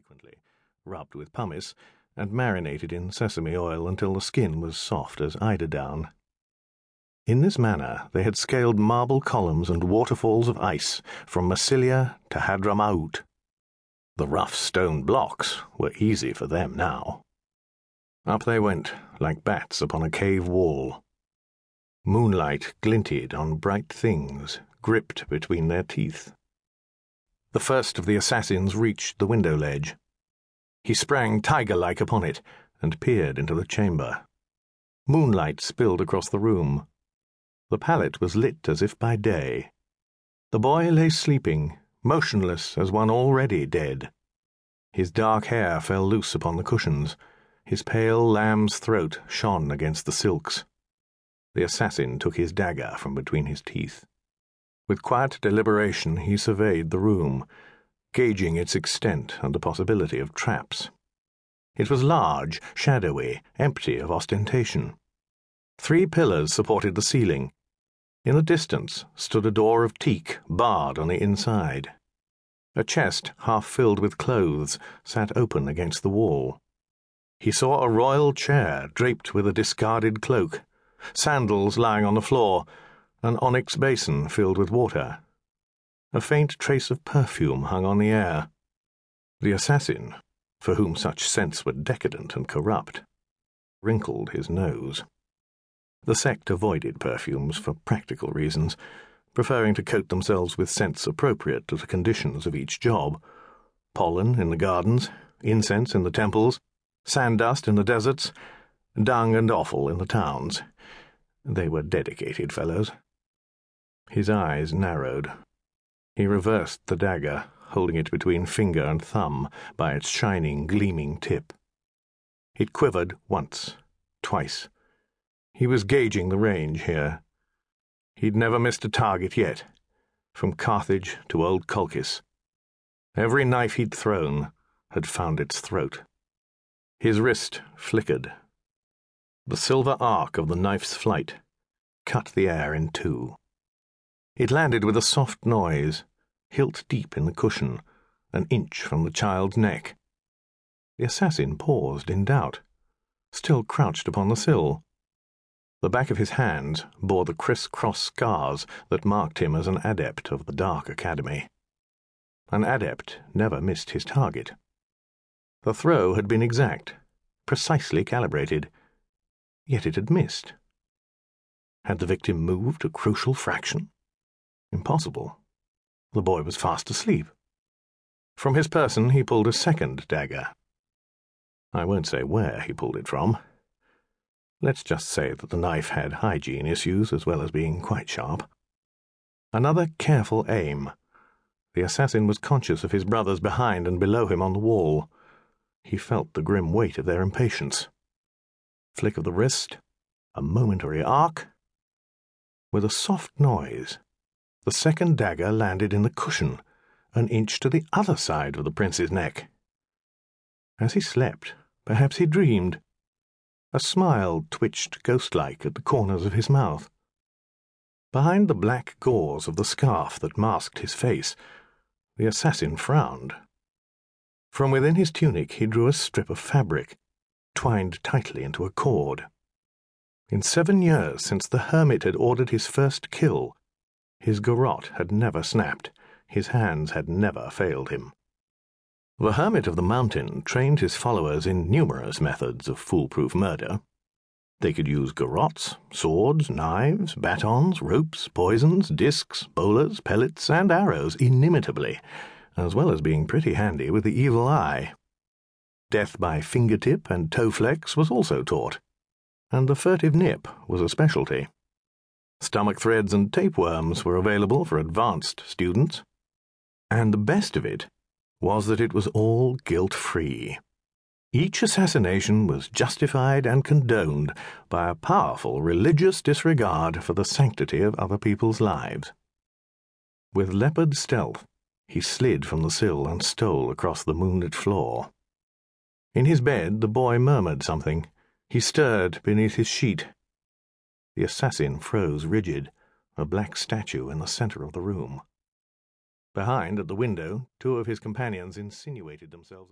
frequently, rubbed with pumice, and marinated in sesame oil until the skin was soft as eider down. In this manner, they had scaled marble columns and waterfalls of ice from Massilia to Hadramaut. The rough stone blocks were easy for them now. Up they went, like bats upon a cave wall. Moonlight glinted on bright things gripped between their teeth. The first of the assassins reached the window ledge. He sprang tiger like upon it and peered into the chamber. Moonlight spilled across the room. The pallet was lit as if by day. The boy lay sleeping, motionless as one already dead. His dark hair fell loose upon the cushions. His pale lamb's throat shone against the silks. The assassin took his dagger from between his teeth. With quiet deliberation, he surveyed the room, gauging its extent and the possibility of traps. It was large, shadowy, empty of ostentation. Three pillars supported the ceiling. In the distance stood a door of teak, barred on the inside. A chest, half filled with clothes, sat open against the wall. He saw a royal chair draped with a discarded cloak, sandals lying on the floor, an onyx basin filled with water. A faint trace of perfume hung on the air. The assassin, for whom such scents were decadent and corrupt, wrinkled his nose. The sect avoided perfumes for practical reasons, preferring to coat themselves with scents appropriate to the conditions of each job pollen in the gardens, incense in the temples, sand-dust in the deserts, dung and offal in the towns. They were dedicated fellows. His eyes narrowed. He reversed the dagger, holding it between finger and thumb by its shining, gleaming tip. It quivered once, twice. He was gauging the range here. He'd never missed a target yet, from Carthage to old Colchis. Every knife he'd thrown had found its throat. His wrist flickered. The silver arc of the knife's flight cut the air in two. It landed with a soft noise, hilt deep in the cushion, an inch from the child's neck. The assassin paused in doubt, still crouched upon the sill. The back of his hands bore the criss-cross scars that marked him as an adept of the Dark Academy. An adept never missed his target. The throw had been exact, precisely calibrated, yet it had missed. Had the victim moved a crucial fraction? Impossible. The boy was fast asleep. From his person, he pulled a second dagger. I won't say where he pulled it from. Let's just say that the knife had hygiene issues as well as being quite sharp. Another careful aim. The assassin was conscious of his brothers behind and below him on the wall. He felt the grim weight of their impatience. Flick of the wrist, a momentary arc. With a soft noise, the second dagger landed in the cushion, an inch to the other side of the prince's neck. As he slept, perhaps he dreamed. A smile twitched ghost-like at the corners of his mouth. Behind the black gauze of the scarf that masked his face, the assassin frowned. From within his tunic he drew a strip of fabric, twined tightly into a cord. In seven years since the hermit had ordered his first kill, his garrote had never snapped, his hands had never failed him. The hermit of the mountain trained his followers in numerous methods of foolproof murder. They could use garrotes, swords, knives, batons, ropes, poisons, discs, bolas, pellets, and arrows inimitably, as well as being pretty handy with the evil eye. Death by fingertip and toe flex was also taught, and the furtive nip was a specialty. Stomach threads and tapeworms were available for advanced students. And the best of it was that it was all guilt free. Each assassination was justified and condoned by a powerful religious disregard for the sanctity of other people's lives. With leopard stealth, he slid from the sill and stole across the moonlit floor. In his bed, the boy murmured something. He stirred beneath his sheet the assassin froze rigid, a black statue in the center of the room. Behind, at the window, two of his companions insinuated themselves.